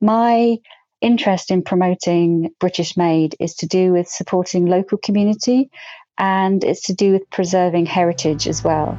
My interest in promoting British Made is to do with supporting local community and it's to do with preserving heritage as well.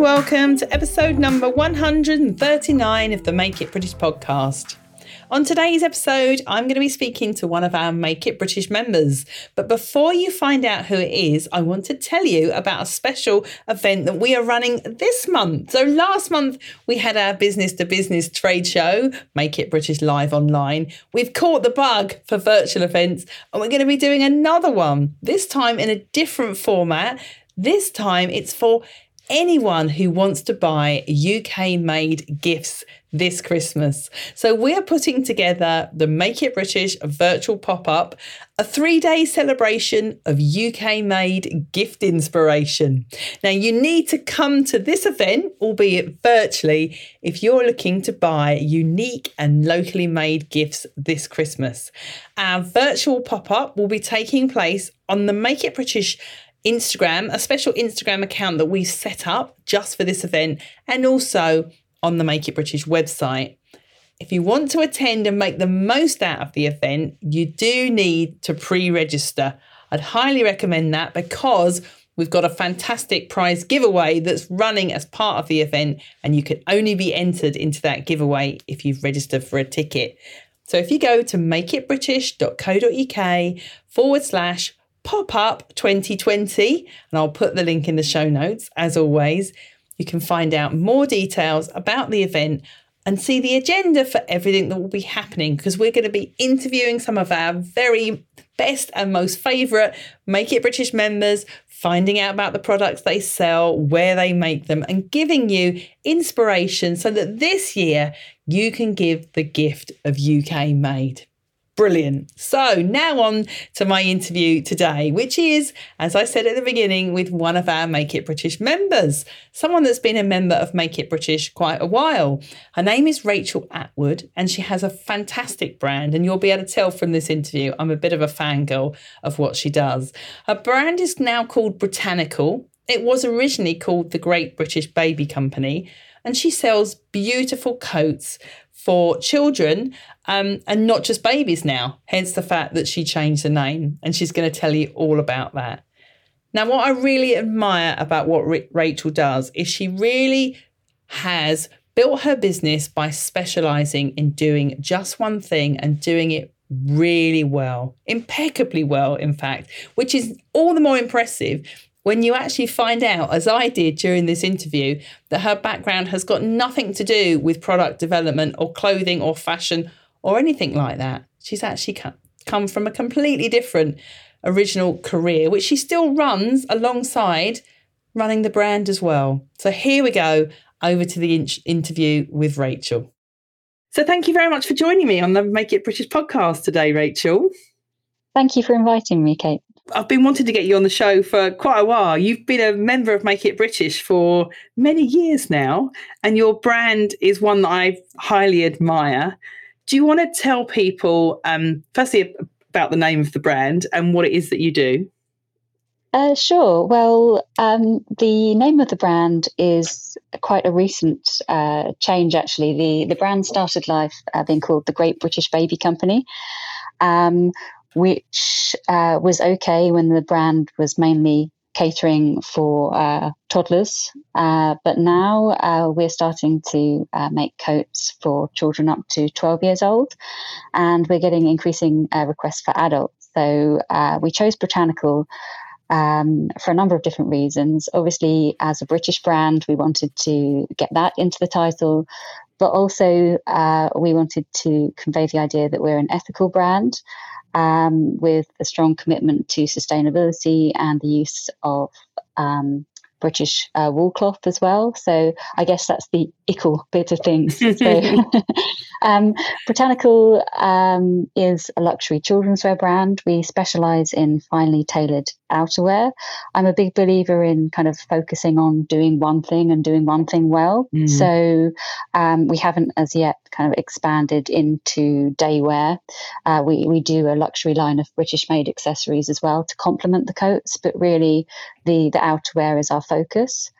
Welcome to episode number 139 of the Make It British podcast. On today's episode, I'm going to be speaking to one of our Make It British members. But before you find out who it is, I want to tell you about a special event that we are running this month. So, last month, we had our business to business trade show, Make It British Live Online. We've caught the bug for virtual events, and we're going to be doing another one, this time in a different format. This time, it's for anyone who wants to buy UK made gifts this Christmas. So we're putting together the Make It British virtual pop up, a three day celebration of UK made gift inspiration. Now, you need to come to this event, albeit virtually, if you're looking to buy unique and locally made gifts this Christmas. Our virtual pop up will be taking place on the Make It British Instagram, a special Instagram account that we've set up just for this event, and also on the Make It British website. If you want to attend and make the most out of the event, you do need to pre register. I'd highly recommend that because we've got a fantastic prize giveaway that's running as part of the event, and you can only be entered into that giveaway if you've registered for a ticket. So if you go to makeitbritish.co.uk forward slash pop up 2020, and I'll put the link in the show notes as always, you can find out more details about the event and see the agenda for everything that will be happening because we're going to be interviewing some of our very best and most favourite Make It British members, finding out about the products they sell, where they make them, and giving you inspiration so that this year you can give the gift of UK made. Brilliant. So now on to my interview today, which is, as I said at the beginning, with one of our Make It British members, someone that's been a member of Make It British quite a while. Her name is Rachel Atwood, and she has a fantastic brand. And you'll be able to tell from this interview, I'm a bit of a fangirl of what she does. Her brand is now called Britannical. It was originally called the Great British Baby Company and she sells beautiful coats for children um, and not just babies now, hence the fact that she changed the name. And she's going to tell you all about that. Now, what I really admire about what R- Rachel does is she really has built her business by specializing in doing just one thing and doing it really well, impeccably well, in fact, which is all the more impressive when you actually find out, as I did during this interview, that her background has got nothing to do with product development or clothing or fashion or anything like that. She's actually come from a completely different original career, which she still runs alongside running the brand as well. So here we go over to the in- interview with Rachel. So thank you very much for joining me on the Make It British podcast today, Rachel. Thank you for inviting me, Kate. I've been wanting to get you on the show for quite a while. You've been a member of Make It British for many years now, and your brand is one that I highly admire. Do you want to tell people, um, firstly, about the name of the brand and what it is that you do? Uh, sure. Well, um, the name of the brand is quite a recent uh, change, actually. The, the brand started life uh, being called the Great British Baby Company. Um, which uh, was okay when the brand was mainly catering for uh, toddlers. Uh, but now uh, we're starting to uh, make coats for children up to 12 years old, and we're getting increasing uh, requests for adults. So we chose Britannical. Um, for a number of different reasons. Obviously, as a British brand, we wanted to get that into the title, but also we wanted to convey the idea that we're an ethical brand um, with a strong commitment to sustainability and the use of um, British uh, wool cloth as well. So I guess that's the ickle bit of things. so, um, Britannical um, is a luxury children's wear brand. We specialise in finely tailored outerwear. I'm a big believer in kind of focusing on doing one thing and doing one thing well. Mm. So um, we haven't as yet kind of expanded into day wear. Uh, we, we do a luxury line of British made accessories as well to complement the coats, but really the, the outerwear is our focus.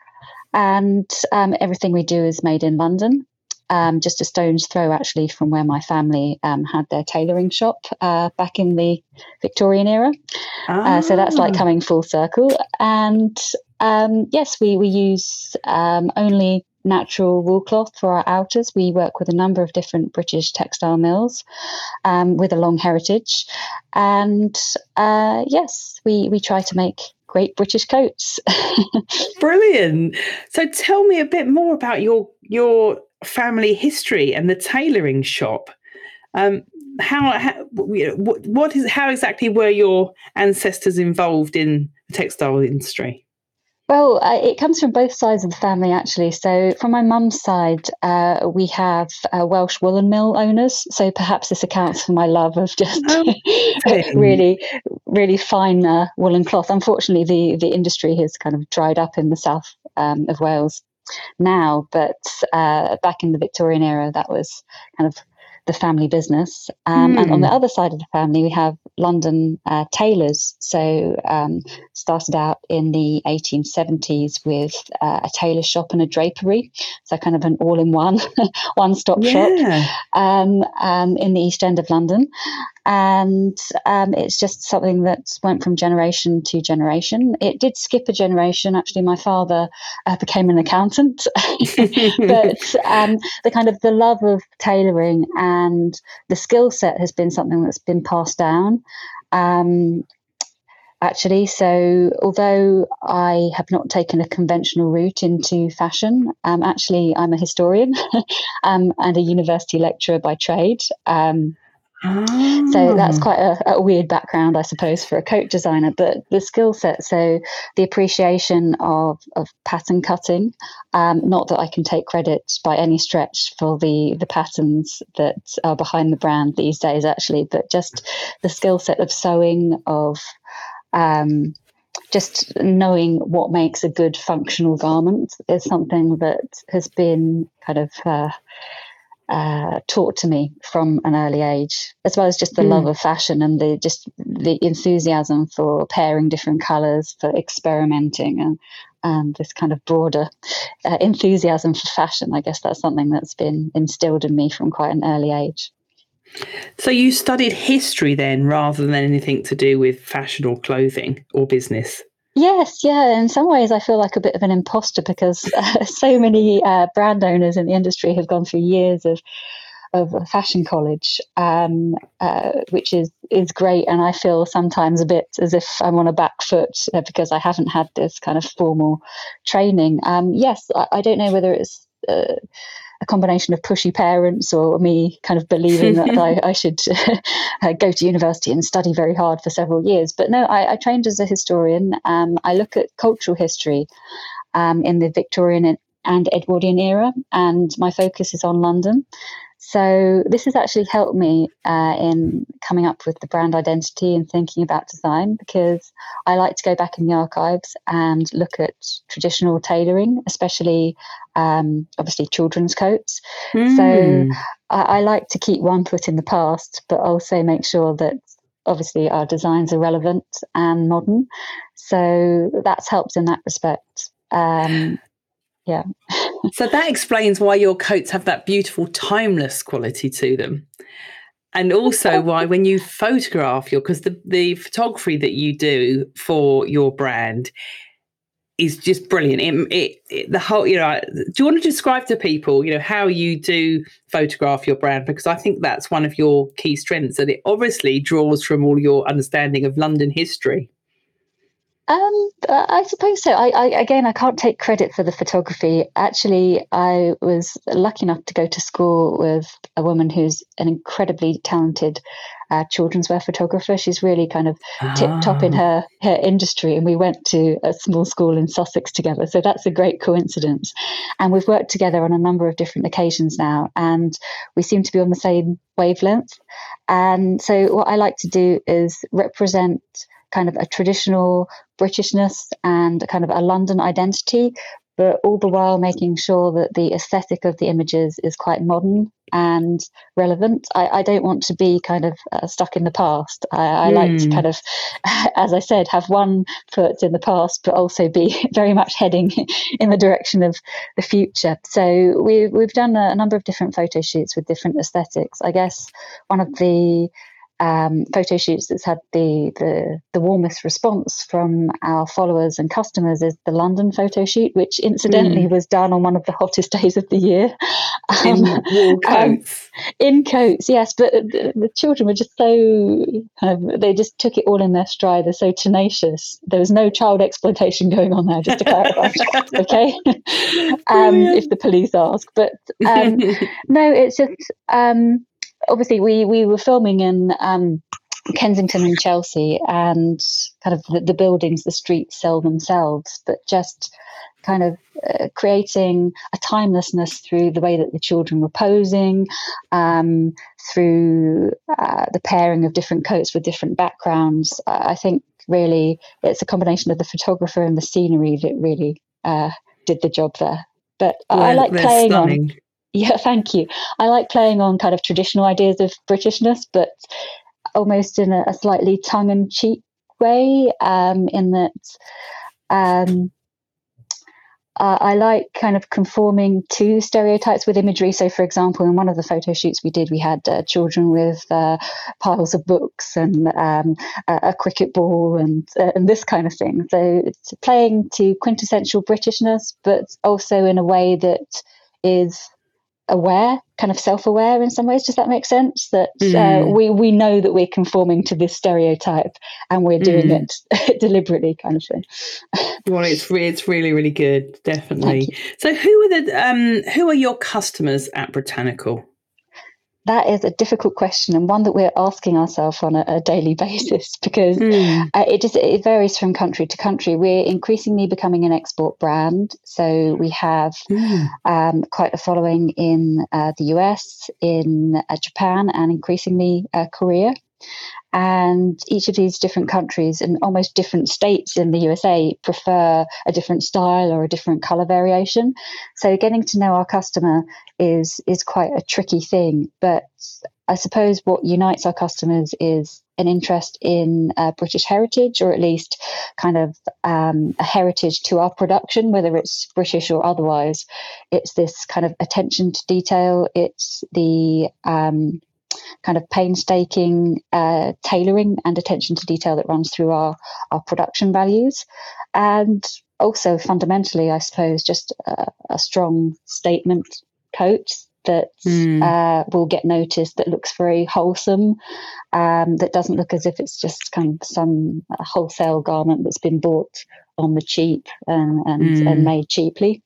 And um, everything we do is made in London. Um, just a stone's throw actually from where my family um, had their tailoring shop uh, back in the Victorian era. Ah. Uh, so that's like ah. coming full circle. And um, yes, we, we use um, only natural wool cloth for our outers. We work with a number of different British textile mills um, with a long heritage. And uh, yes, we, we try to make great British coats. Brilliant. So tell me a bit more about your your family history and the tailoring shop. Um, how, how what, what is how exactly were your ancestors involved in the textile industry? Well, uh, it comes from both sides of the family, actually. So, from my mum's side, uh, we have uh, Welsh woolen mill owners. So, perhaps this accounts for my love of just oh, really, really fine uh, woolen cloth. Unfortunately, the, the industry has kind of dried up in the south um, of Wales now, but uh, back in the Victorian era, that was kind of the family business. Um, mm. And on the hmm. other side of the family, we have London uh, tailors. So um, started out in the 1870s with uh, a tailor shop and a drapery. So kind of an all-in-one, one-stop yeah. shop um, um, in the East End of London and um, it's just something that went from generation to generation. It did skip a generation. Actually, my father uh, became an accountant, but um, the kind of the love of tailoring and the skill set has been something that's been passed down. Um, actually. So, although I have not taken a conventional route into fashion, um, actually, I'm a historian um, and a university lecturer by trade. Um, so that's ah. quite a, a, weird background, I suppose, for a coat designer. But the skill set, so the appreciation of, of pattern cutting, um, not that I can take credit by any stretch for the, the patterns that are behind the brand these days, actually, but just the skill set of sewing, of um, just knowing what makes a good functional garment is something that has been kind of. Uh, uh, taught to me from an early age, as well as just the mm. love of fashion and the just the enthusiasm for pairing different colours, for experimenting, and and this kind of broader uh, enthusiasm for fashion. I guess that's something that's been instilled in me from quite an early age. So you studied history then, rather than anything to do with fashion or clothing or business. Yes, yeah. In some ways, I feel like a bit of an imposter because uh, so many uh, brand owners in the industry have gone through years of of fashion college, um, uh, which is is great. And I feel sometimes a bit as if I'm on a back foot uh, because I haven't had this kind of formal training. Um, yes, I, I, don't know whether it's uh, a combination of pushy parents or me kind of believing that I, I, should uh, go to university and study very hard for several years. But no, I, I trained as a historian. Um, I look at cultural history um, in the Victorian and Edwardian era, and my focus is on London. So this has actually helped me uh, in coming up with the brand identity and thinking about design because I like to go back in the archives and look at traditional tailoring, especially um, obviously children's coats. Mm. So I, I like to keep one foot in the past, but also make sure that obviously our designs are relevant and modern. So that's helped in that respect. Um, yeah. So that explains why your coats have that beautiful timeless quality to them. And also oh. why when you photograph your because the, the photography that you do for your brand is just brilliant. It, it, it, the whole, you know, do you want to describe to people, you know, how you do photograph your brand? Because I think that's one of your key strengths, and it obviously draws from all your understanding of London history. Um, I suppose so. I, I, again, I can't take credit for the photography. Actually, I was lucky enough to go to school with a woman who's an incredibly talented uh, children's wear photographer. She's really kind of tip top in ah. her her industry, and we went to a small school in Sussex together. So that's a great coincidence. And we've worked together on a number of different occasions now, and we seem to be on the same wavelength. And so, what I like to do is represent kind of a traditional Britishness and kind of a London identity, but all the while making sure that the aesthetic of the images is quite modern and relevant. I, I don't want to be kind of uh, stuck in the past. I, I mm. like to hmm. kind of, as I said, have one foot in the past, but also be very much heading in the direction of the future. So we've we've done a, a number of different photo shoots with different aesthetics. I guess one of the um, photo shoots that's had the, the, the warmest response from our followers and customers is the London photo shoot, which incidentally mm. was done on one of the hottest days of the year. Um, in coats. Um, in coats, yes. But the, the, children were just so kind of, they just took it all in their stride. They're so tenacious. There was no child exploitation going on there, just to clarify. okay. um, if the police ask. But um, no, it's just um, obviously we we were filming in um, Kensington and Chelsea, and kind of the, the, buildings, the streets sell themselves, but just kind of uh, creating a timelessness through the way that the children were posing, um, through uh, the pairing of different coats with different backgrounds. I think really it's a combination of the photographer and the scenery that really uh, did the job there. But I like playing stunning. on yeah, thank you. I like playing on kind of traditional ideas of Britishness, but almost in a, a slightly tongue in cheek way, um, in that um, uh, I like kind of conforming to stereotypes with imagery. So, for example, in one of the photo shoots we did, we had uh, children with uh, piles of books and um, a, cricket ball and, uh, and this kind of thing. So, it's playing to quintessential Britishness, but also in a way that is aware, kind of self-aware in some ways. Does that make sense? That mm. uh, we we know that we're conforming to this stereotype and we're doing mm. it deliberately, kind of thing. well, it's re- it's really really good, definitely. So, who are the um, who are your customers at Britannical? That is a difficult question and one that we're asking ourselves on a, a daily basis because mm. uh, it just it varies from country to country. We're increasingly becoming an export brand, so we have mm. um, quite a following in uh, the US, in uh, Japan, and increasingly uh, Korea. And each of these different countries and almost different states in the USA prefer a different style or a different color variation. So getting to know our customer is is quite a tricky thing. But I suppose what unites our customers is an interest in uh, British heritage, or at least kind of um, a heritage to our production, whether it's British or otherwise. It's this kind of attention to detail. It's the um, kind of painstaking uh, tailoring and attention to detail that runs through our, our production values. And also, fundamentally, I suppose, just a, a strong statement coat that mm. uh, will get noticed that looks very wholesome, um, that doesn't look as if it's just kind of some wholesale garment that's been bought on the cheap and, and, mm. and made cheaply.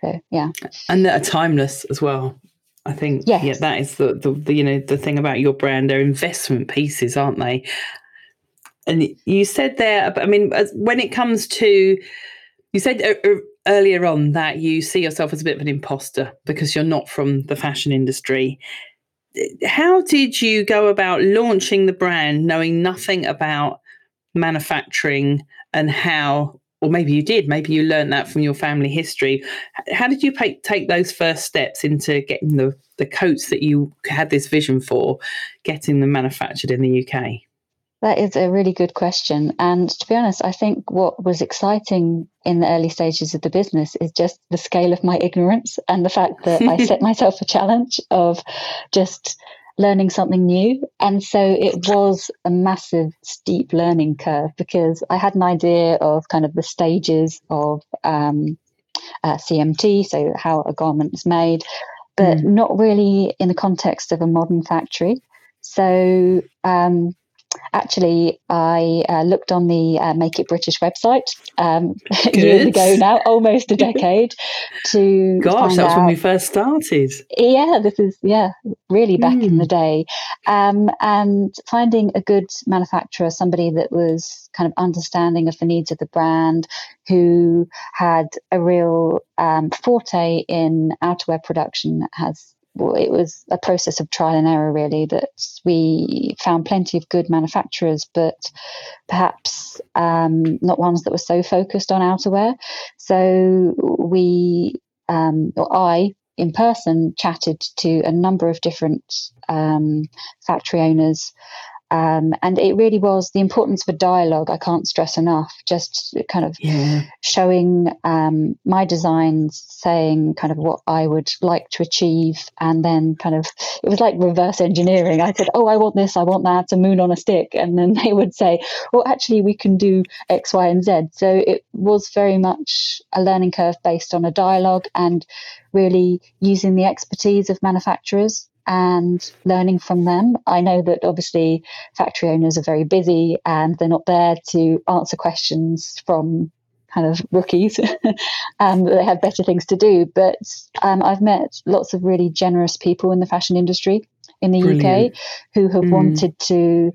So, yeah. And that are timeless as well. I think yes. yeah, that is the, the, the you know the thing about your brand. They're investment pieces, aren't they? And you said there, I mean, when it comes to, you said earlier on that you see yourself as a bit of an imposter because you're not from the fashion industry. Eh, how did you go about launching the brand, knowing nothing about manufacturing and how or maybe you did maybe you learned that from your family history. How did you take, take those first steps into getting the, the coats that you had this vision for getting them manufactured in the uk that is a really good question. And to be honest i think what was exciting in the early stages of the business is just the scale of my ignorance and the fact that i set myself a challenge of just learning something new. And so it was a massive, steep learning curve because I had an idea of kind of the stages of um, uh, CMT, so how a garment is made, but mm. not really in the context of a modern factory. So um, actually, I uh, looked on the uh, Make It British website um, years ago now, almost a decade. To gosh, that's when we first started. Yeah, this is yeah, really back mm. in the hmm. day, um, and finding a good manufacturer, somebody that was kind of understanding of the needs of the brand, who had a real um, forte in outerwear production, has it was a process of trial and error, really, that we found plenty of good manufacturers, but perhaps um, not ones that were so focused on outerwear. So we, um, or I, in person, chatted to a number of different um, factory owners um, and it really was the importance of a dialogue. I can't stress enough. Just kind of yeah. showing um, my designs, saying kind of what I would like to achieve, and then kind of it was like reverse engineering. I said, "Oh, I want this, I want that, a moon on a stick," and then they would say, "Well, actually, we can do X, Y, and Z." So it was very much a learning curve based on a dialogue and really using the expertise of manufacturers and learning from them. I know that obviously factory owners are very busy and they're not there to answer questions from kind of rookies and they have better things to do. But um, I've met lots of really generous people in the fashion industry in the Brilliant. UK who have mm. wanted to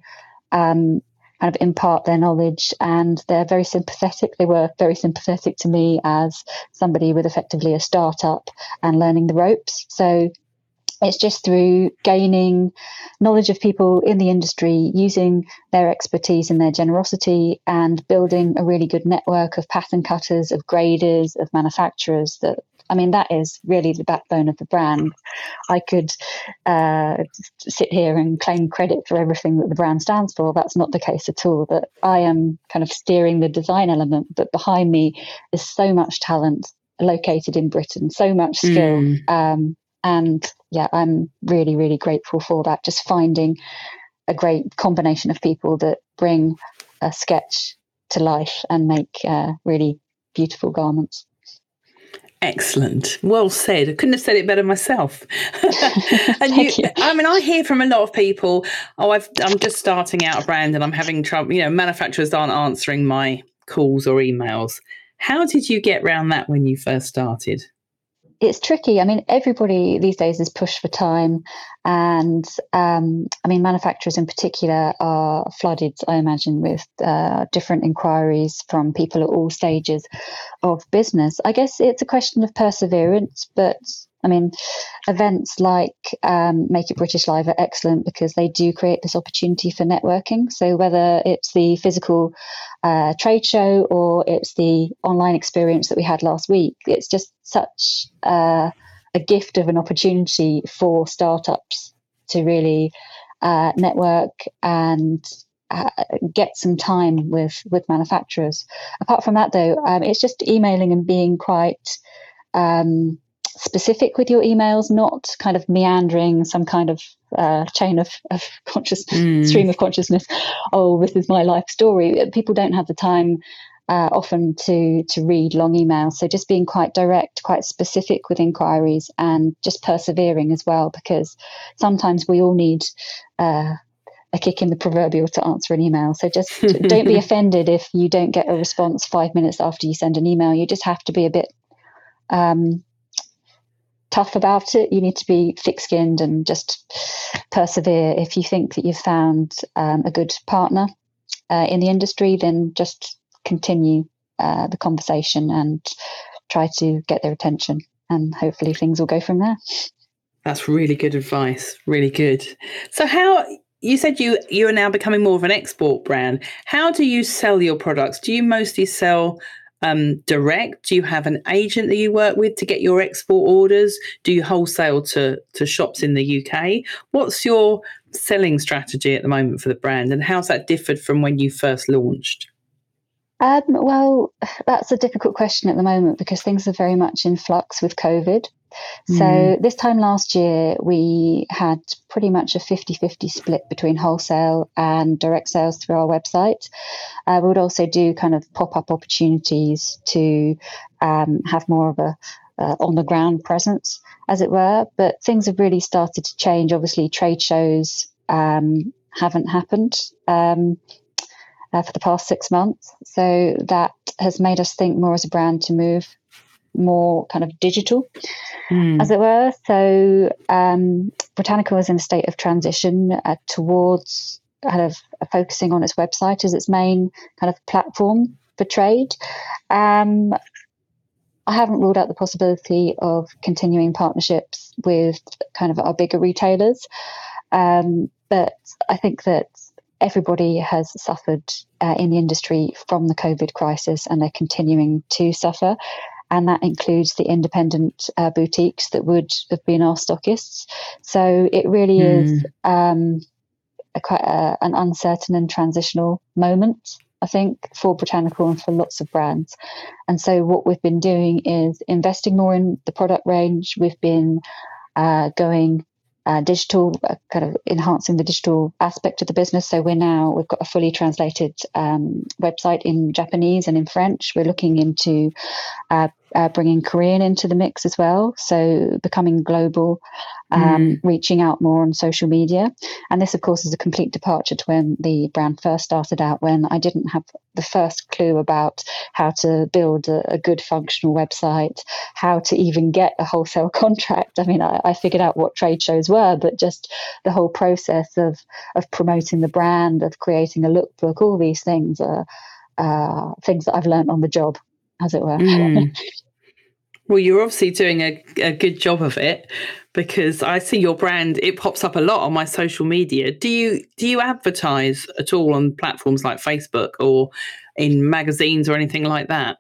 um, kind of impart their knowledge and they're very sympathetic. They were very sympathetic to me as somebody with effectively a startup and learning the ropes. So it's just through gaining knowledge of people in the industry, using their expertise and their generosity, and building a really good network of pattern cutters, of graders, of manufacturers that I mean, that is really the backbone of the brand. I could uh, sit here and claim credit for everything that the brand stands for. That's not the case at all. That I am kind of steering the design element, but behind me is so much talent located in Britain, so much skill. Mm. Um, and yeah, I'm really, really grateful for that. Just finding a great combination of people that bring a sketch to life and make uh, really beautiful garments. Excellent. Well said. I couldn't have said it better myself. and you, you, I mean, I hear from a lot of people, oh, i am just starting out a brand and I'm having trouble, you know, manufacturers aren't answering my calls or emails. How did you get around that when you first started? It's tricky. I mean, everybody these days is pushed for time, and um, I mean, manufacturers in particular are flooded, I imagine, with uh, different inquiries from people at all stages of business. I guess it's a question of perseverance, but I mean, events like um, Make It British Live are excellent because they do create this opportunity for networking. So, whether it's the physical uh, trade show or it's the online experience that we had last week, it's just such uh, a gift of an opportunity for startups to really uh, network and uh, get some time with with manufacturers. Apart from that, though, um, it's just emailing and being quite um, specific with your emails, not kind of meandering some kind of uh, chain of, of conscious mm. stream of consciousness. Oh, this is my life story. People don't have the time uh, often to to read long emails. So just being quite direct, quite specific with inquiries, and just persevering as well, because sometimes we all need. Uh, a kick in the proverbial to answer an email. So just don't be offended if you don't get a response five minutes after you send an email. You just have to be a bit um, tough about it. You need to be thick skinned and just persevere. If you think that you've found um, a good partner uh, in the industry, then just continue uh, the conversation and try to get their attention. And hopefully things will go from there. That's really good advice. Really good. So, how you said you you are now becoming more of an export brand. How do you sell your products? Do you mostly sell um, direct? Do you have an agent that you work with to get your export orders? Do you wholesale to, to shops in the UK? What's your selling strategy at the moment for the brand, and how's that differed from when you first launched? Um, well, that's a difficult question at the moment because things are very much in flux with COVID. So mm. this time last year, we had pretty much a 50 50 split between wholesale and direct sales through our website. Uh, we would also do kind of pop up opportunities to um, have more of a uh, on the ground presence, as it were. But things have really started to change. Obviously, trade shows um, haven't happened um, uh, for the past six months. So that has made us think more as a brand to move more kind of digital, mm. as it were. So um, Britannical was in a state of transition uh, towards kind of focusing on its website as its main kind of platform for trade. Um, I haven't ruled out the possibility of continuing partnerships with kind of our bigger retailers, um, but I think that everybody has suffered uh, in the industry from the COVID crisis, and they're continuing to suffer. And that includes the independent uh, boutiques that would have been our stockists. So it really mm. is um, a, quite a, an uncertain and transitional moment. I think, for Britannical and for lots of brands. And so, what we've been doing is investing more in the product range. We've been uh, going uh, digital, uh, kind of enhancing the digital aspect of the business. So we're now we've got a fully translated um, website in Japanese and in French. We're looking into uh, uh, bringing Korean into the mix as well. So becoming global, um, mm. reaching out more on social media. And this, of course, is a complete departure to when the brand first started out, when I didn't have the first clue about how to build a, a good functional website, how to even get a wholesale contract. I mean, I, I figured out what trade shows were, but just the whole process of, of promoting the brand, of creating a lookbook, all these things are uh, things that I've learned on the job as it were. Mm. Well, you're obviously doing a, a good job of it because I see your brand. It pops up a lot on my social media. Do you do you advertise at all on platforms like Facebook or in magazines or anything like that?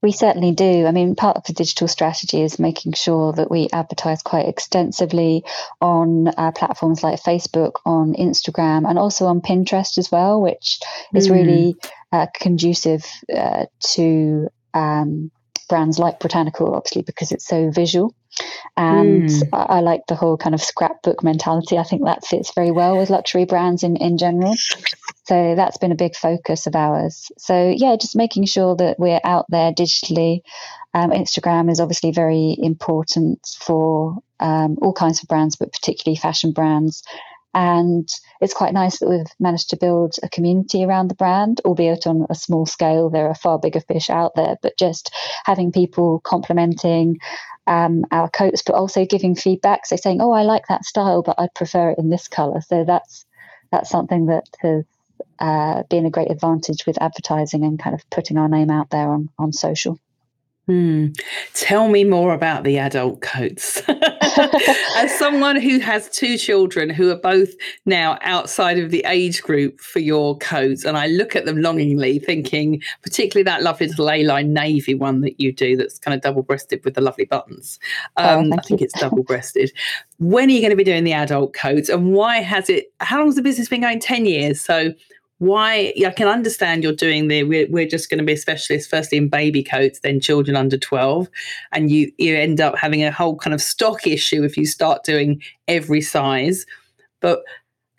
We certainly do. I mean, part of the digital strategy is making sure that we advertise quite extensively on uh, platforms like Facebook, on Instagram, and also on Pinterest as well, which is mm. really uh, conducive uh, to um, brands like Britannical, obviously, because it's so visual. And mm. I, I, like the whole kind of scrapbook mentality. I think that fits very well with luxury brands in, in general. So that's been a big focus of ours. So, yeah, just making sure that we're out there digitally. Um, Instagram is obviously very important for um, all kinds of brands, but particularly fashion brands. And it's quite nice that we've managed to build a community around the brand, albeit on a small scale. There are far bigger fish out there, but just having people complimenting um, our coats, but also giving feedback. So saying, "Oh, I like that style, but I'd prefer it in this color." So that's that's something that has uh, been a great advantage with advertising and kind of putting our name out there on on social. Hmm. Tell me more about the adult coats. As someone who has two children who are both now outside of the age group for your coats, and I look at them longingly, thinking, particularly that lovely little A-line navy one that you do that's kind of double-breasted with the lovely buttons. Oh, um, oh, I think you. it's double-breasted. when are you going to be doing the adult coats, and why has it? How long has the business been going? Ten years. So why I can understand you're doing the we're, we're just going to be a specialist firstly in baby coats then children under 12 and you you end up having a whole kind of stock issue if you start doing every size. But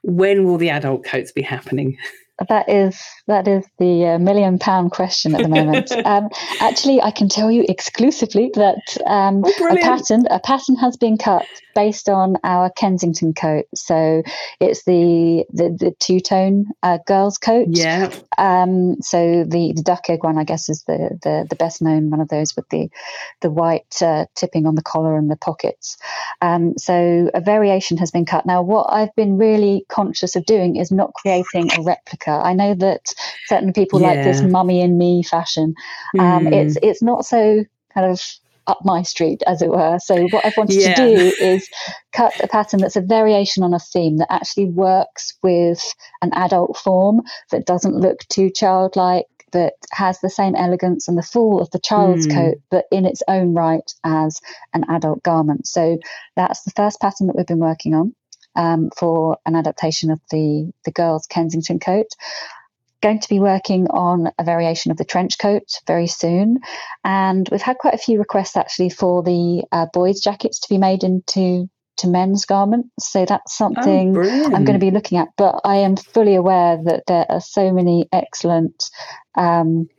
when will the adult coats be happening that is that is the uh, million pound question at the moment. um, actually, I can tell you exclusively that um, oh, a pattern a pattern has been cut based on our Kensington coat. So it's the the, the two tone uh, girls coat. Yeah. Um, so the the duck egg one, I guess, is the the, the best known one of those with the the white uh, tipping on the collar and the pockets. Um, so a variation has been cut. Now, what I've been really conscious of doing is not creating a replica. I know that certain people yeah. like this mummy and me fashion. Um, mm. It's it's not so kind of up my street, as it were. So what I've wanted yeah. to do is cut a pattern that's a variation on a theme that actually works with an adult form that doesn't look too childlike, that has the same elegance and the fall of the child's mm. coat, but in its own right as an adult garment. So that's the first pattern that we've been working on. Um, for an adaptation of the the girls' Kensington coat going to be working on a variation of the trench coat very soon. And we've had quite a few requests actually for the uh, boys' jackets to be made into to men's garments. So that's something oh, I'm going to be looking at. But I am fully aware that there are so many excellent um,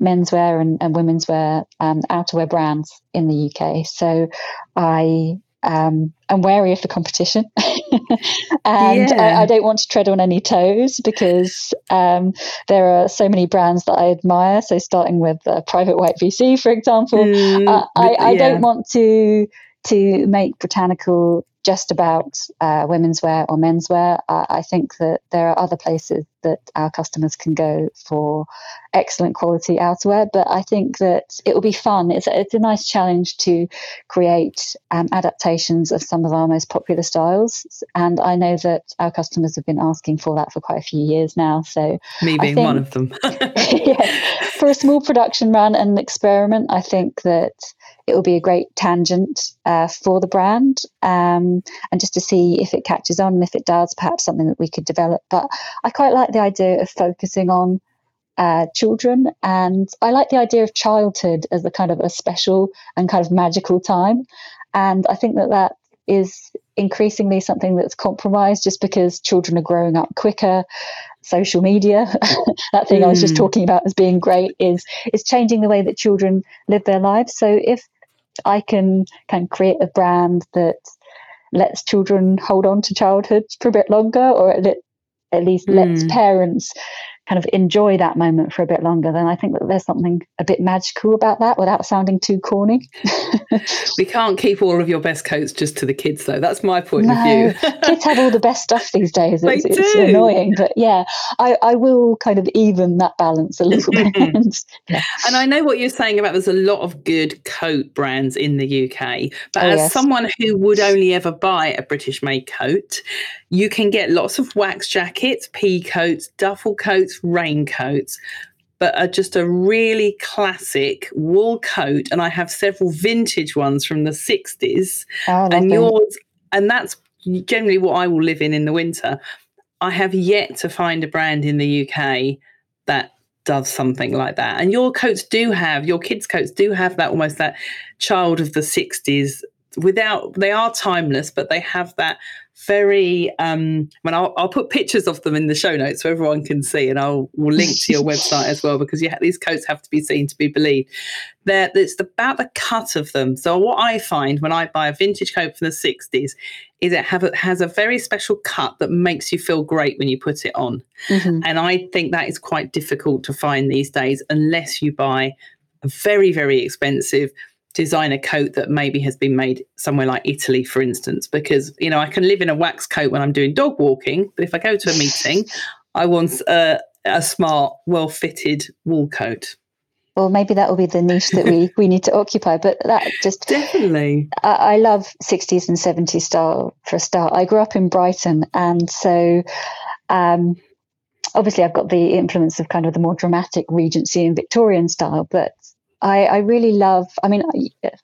menswear and, and women's wear um, outerwear brands in the UK. So I um, I'm wary of the competition. and Yeah. I, I don't want to tread on any toes because um, there are so many brands that I admire. So, starting with uh, Private White VC, for example, Mm, uh, I, I yeah. don't want to to make Britannical just about uh, women's wear or menswear. I, I think that there are other places that our customers can go for excellent quality outerwear. But I think that it will be fun. It's a, it's a nice challenge to create um, adaptations of some of our most popular styles. And I know that our customers have been asking for that for quite a few years now. So Me being one of them. yeah, for a small production run and experiment, I think that it will be a great tangent uh, for the brand, um, and just to see if it catches on, and if it does, perhaps something that we could develop. But I quite like the idea of focusing on uh, children, and I like the idea of childhood as a kind of a special and kind of magical time, and I think that that is increasingly something that's compromised just because children are growing up quicker. Social media that thing i was just Mm. talking about as being great is is changing the way that children live their lives. So if i can can create a brand that lets children hold on to childhood for a bit longer or at, le- at least lets Mm. parents kind of enjoy that moment for a bit longer then i think that there's something a bit magical about that without sounding too corny we can't keep all of your best coats just to the kids, though. That's my point No, of view. kids have all the best stuff these days. They It's, it's annoying, but yeah, I, I will kind of even that balance a little bit. Mm-hmm. yeah. And I know what you're saying about there's a lot of good coat brands in the UK. But Oh, as yes. someone who would only ever buy a British made coat, you can get lots of wax jackets, pea coats, duffel coats, raincoats, but are just a really classic wool coat. And I have several vintage ones from the 60s. Oh, and yours, and that's generally what I will live in in the winter. I have yet to find a brand in the UK that does something like that. And your coats do have your kids' coats do have that almost that child of the '60s. Without they are timeless, but they have that very. Um, when I'll, I'll put pictures of them in the show notes so everyone can see, and I'll we'll link to your website as well because ha- these coats have to be seen to be believed. There, it's about the cut of them. So what I find when I buy a vintage coat from the '60s is it have a, has a very special cut that makes you feel great when you put it on. Mhm. And I think that is quite difficult to find these days unless you buy a very, very expensive designer coat that maybe has been made somewhere like Italy, for instance. Because, you know, I can live in a wax coat when I'm doing dog walking, but if I go to a meeting, I want a, a smart, well fitted wool coat. Well, maybe that will be the niche that we, we need to occupy. But that just, Definitely. I, I love 60s and 70s style for a start. I grew up in Brighton, and so um, obviously I've got the influence of kind of the more dramatic Regency and Victorian style, but I, I really love. I mean,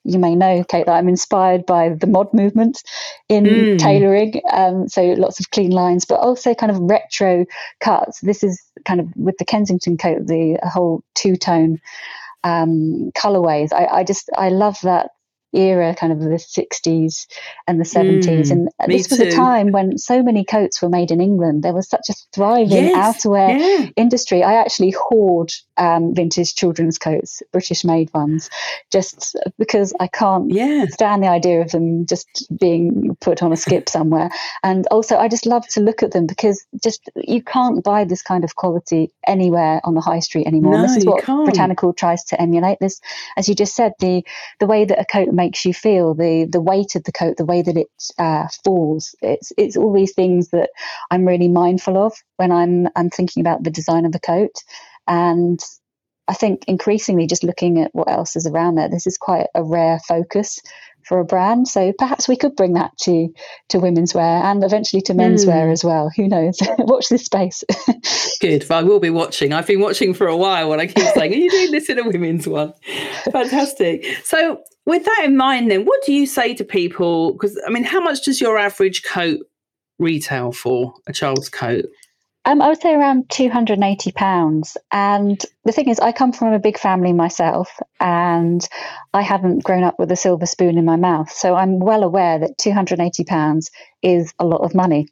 you may know, Kate, that I'm inspired by the mod movement in Mm. tailoring. Um, so lots of clean lines, but also kind of retro cuts. This is kind of with the Kensington coat, the whole two tone um, colorways. I, I just I love that era, kind of the 60s and the 70s. Mm, and this was too. a time when so many coats were made in England. There was such a thriving Yes, outerwear Yeah. industry. I actually hoard um, vintage children's coats, British made ones, just because I can't Yeah. stand the idea of them just being put on a skip somewhere. And also, I just love to look at them because just you can't buy this kind of quality anywhere on the high street anymore. No, this is what can't. Tries to emulate. This, as you just said, the the way that a coat makes you feel, the the weight of the coat, the way that it uh, falls. It's it's all these things that I'm really mindful of when I'm I'm thinking about the design of the coat. And I think increasingly just looking at what else is around there, this is quite a rare focus for a brand. So perhaps we could bring that to to women's wear and eventually to men's wear Mm. as well. Who knows? Watch this space. Good. Well, I will be watching. I've been watching for a while and I keep saying, Are you doing this in a women's one? Fantastic. So, with that in mind, then, what do you say to people? Because, I mean, how much does your average coat retail for a child's coat? Um, I would say around two hundred and the thing is, I come from a big family myself, and I haven't grown up with a silver spoon in my mouth, so I'm well aware that two hundred and eighty pounds is a lot of money.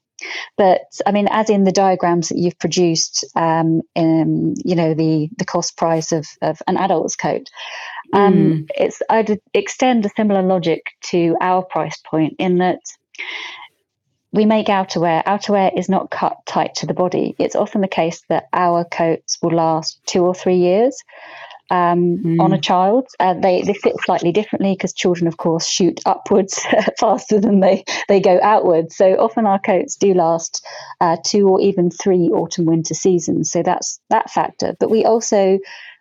But I mean, as in the diagrams that you've produced, um, in you know the the cost price of of an adult's coat, um, it's I'd extend a similar logic to our price point in that we make outerwear. Outerwear is not cut tight to the body. It's often the case that our coats will last two or three years um, mm. on a child. Uh, they, they fit slightly differently because children, of course, shoot upwards faster than they, they go outwards. So often our coats do last uh, two or even three autumn winter seasons. So that's that factor. But we also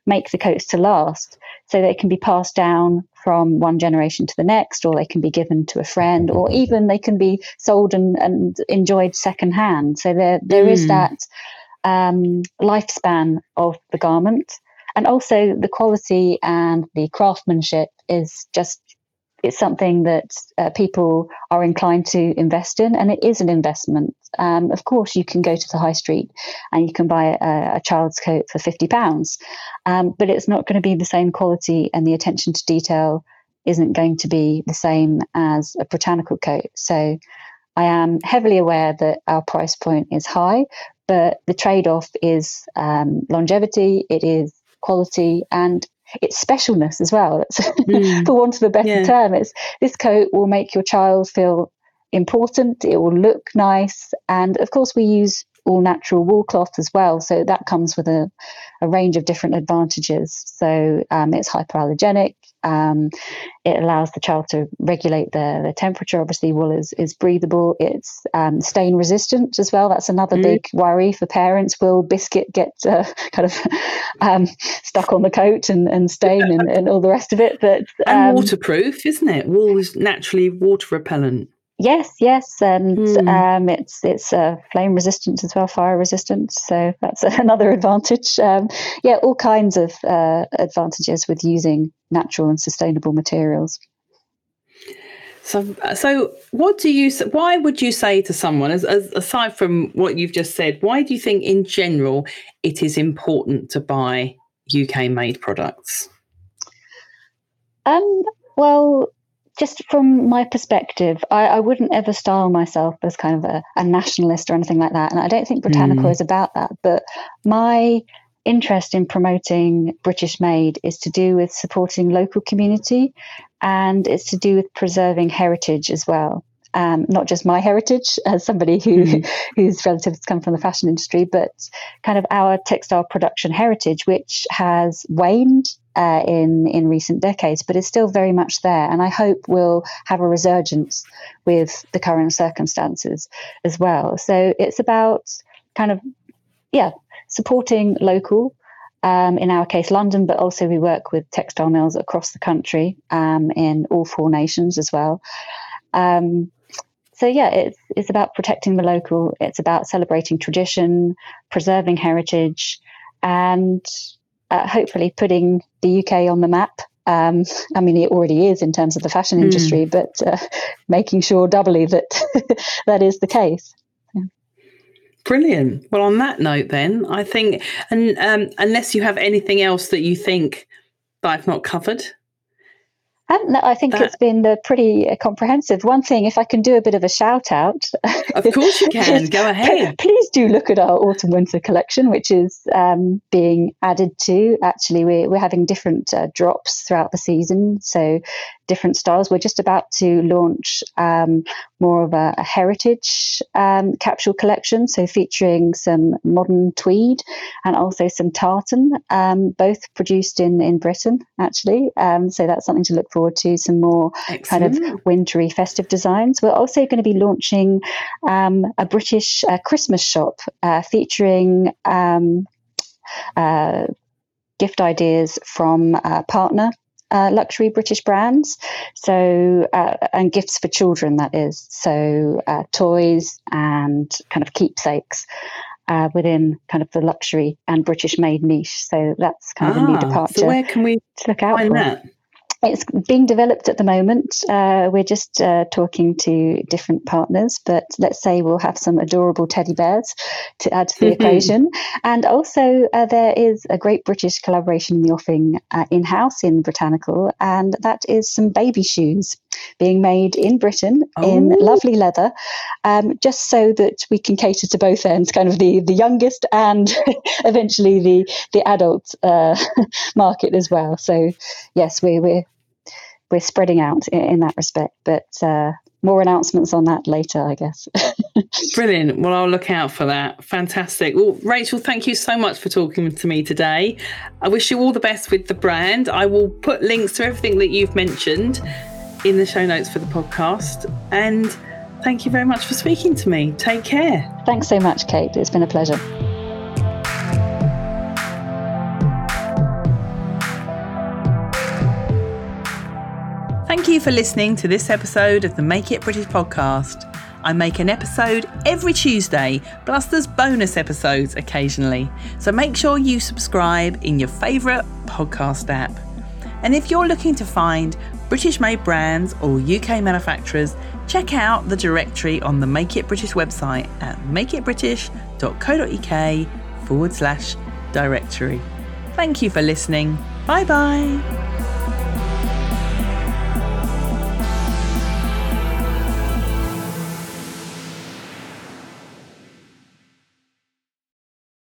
make the coats to last so they can be passed down from one generation to the next, or they can be given to a friend, or even they can be sold and, and enjoyed secondhand. So there there mm. is that um, lifespan of the garment, and also the quality and the craftsmanship is just it's something that uh, people are inclined to invest in, and it is an investment. Um, of course, you can go to the high street and you can buy a, a child's coat for fifty pounds, um, but it's not going to be the same quality, and the attention to detail isn't going to be the same as a Britannical coat. So, I am heavily aware that our price point is high, but the trade-off is um, longevity. It is quality and it's specialness as well. Mm. for want of a better yeah. term, it's this coat will make your child feel important. It will look nice, and of course, we use all natural wool cloth as well. So that comes with a, a range of different advantages. So um, it's hypoallergenic. Um, it allows the child to regulate their, their temperature. Obviously, wool is, is breathable. It's um, stain resistant as well. That's another mm. big worry for parents. Will biscuit get uh, kind of um, stuck on the coat and, and stain and, and, all the rest of it? But and um, waterproof, isn't it? Wool is naturally water repellent. Yes, yes, and mm. um, it's it's uh, flame resistant as well, fire resistant. So that's another advantage. Um, yeah, all kinds of uh, advantages with using natural and sustainable materials. So, so what do you? Why would you say to someone, as, as aside from what you've just said, why do you think in general it is important to buy UK made products? Um, well, just from my perspective, I, I, wouldn't ever style myself as kind of a, a, nationalist or anything like that. And I don't think Britannical mm. is about that. But my interest in promoting British made is to do with supporting local community and it's to do with preserving heritage as well. Um, not just my heritage as somebody who mm. whose relatives come from the fashion industry, but kind of our textile production heritage, which has waned uh, in in recent decades, but is still very much there. And I hope will have a resurgence with the current circumstances as well. So it's about kind of yeah supporting local. Um, in our case, London, but also we work with textile mills across the country um, in all four nations as well. Um, so yeah, it's it's about protecting the local. It's about celebrating tradition, preserving heritage, and uh, hopefully putting the UK on the map. Um, I mean, it already is in terms of the fashion industry, mm. but uh, making sure doubly that that is the case. Brilliant. Well, on that note, then I think, and um, unless you have anything else that you think that I've not covered, I think that, it's been uh, pretty uh, comprehensive. One thing, if I can do a bit of a shout out. Of course you can. Go ahead. Please do look at our autumn winter collection, which is um, being added to. Actually, we're, we're having different uh, drops throughout the season. So different styles. We're just about to launch um, more of a, a heritage um, capsule collection, so featuring some modern tweed and also some tartan, um, both produced in, in Britain, actually. Um, so that's something to look forward to, some more Excellent. kind of wintry festive designs. We're also going to be launching um, a British uh, Christmas shop uh, featuring um, uh, gift ideas from partner uh, luxury British brands. So, uh, and gifts for children, that is. So, uh, toys and kind of keepsakes. Uh, within kind of the luxury and British made niche, so that's kind of ah, a new ah, departure. So where can we look out for? that? It's being developed at the moment. Uh, we're just uh, talking to different partners, but let's say we'll have some adorable teddy bears to add to the mm-hmm. equation. And also, uh, there is a great British collaboration in the offing uh, in house in Britannical, and that is some baby shoes being made in Britain oh. in lovely leather, um, just so that we can cater to both ends, kind of the, the youngest and eventually the, the adult uh, market as well. So, yes, we, we're we're spreading out in, in that respect. But uh, more announcements on that later, I guess. Brilliant. Well, I'll look out for that. Fantastic. Well, Rachel, thank you so much for talking to me today. I wish you all the best with the brand. I will put links to everything that you've mentioned in the show notes for the podcast. And thank you very much for speaking to me. Take care. Thanks so much, Kate. It's been a pleasure. Thank you for listening to this episode of the Make It British podcast. I make an episode every Tuesday, plus there's bonus episodes occasionally. So make sure you subscribe in your favourite podcast app. And if you're looking to find British made brands or UK manufacturers, check out the directory on the Make It British website at makeitbritish.co.uk forward slash directory. Thank you for listening. Bye bye.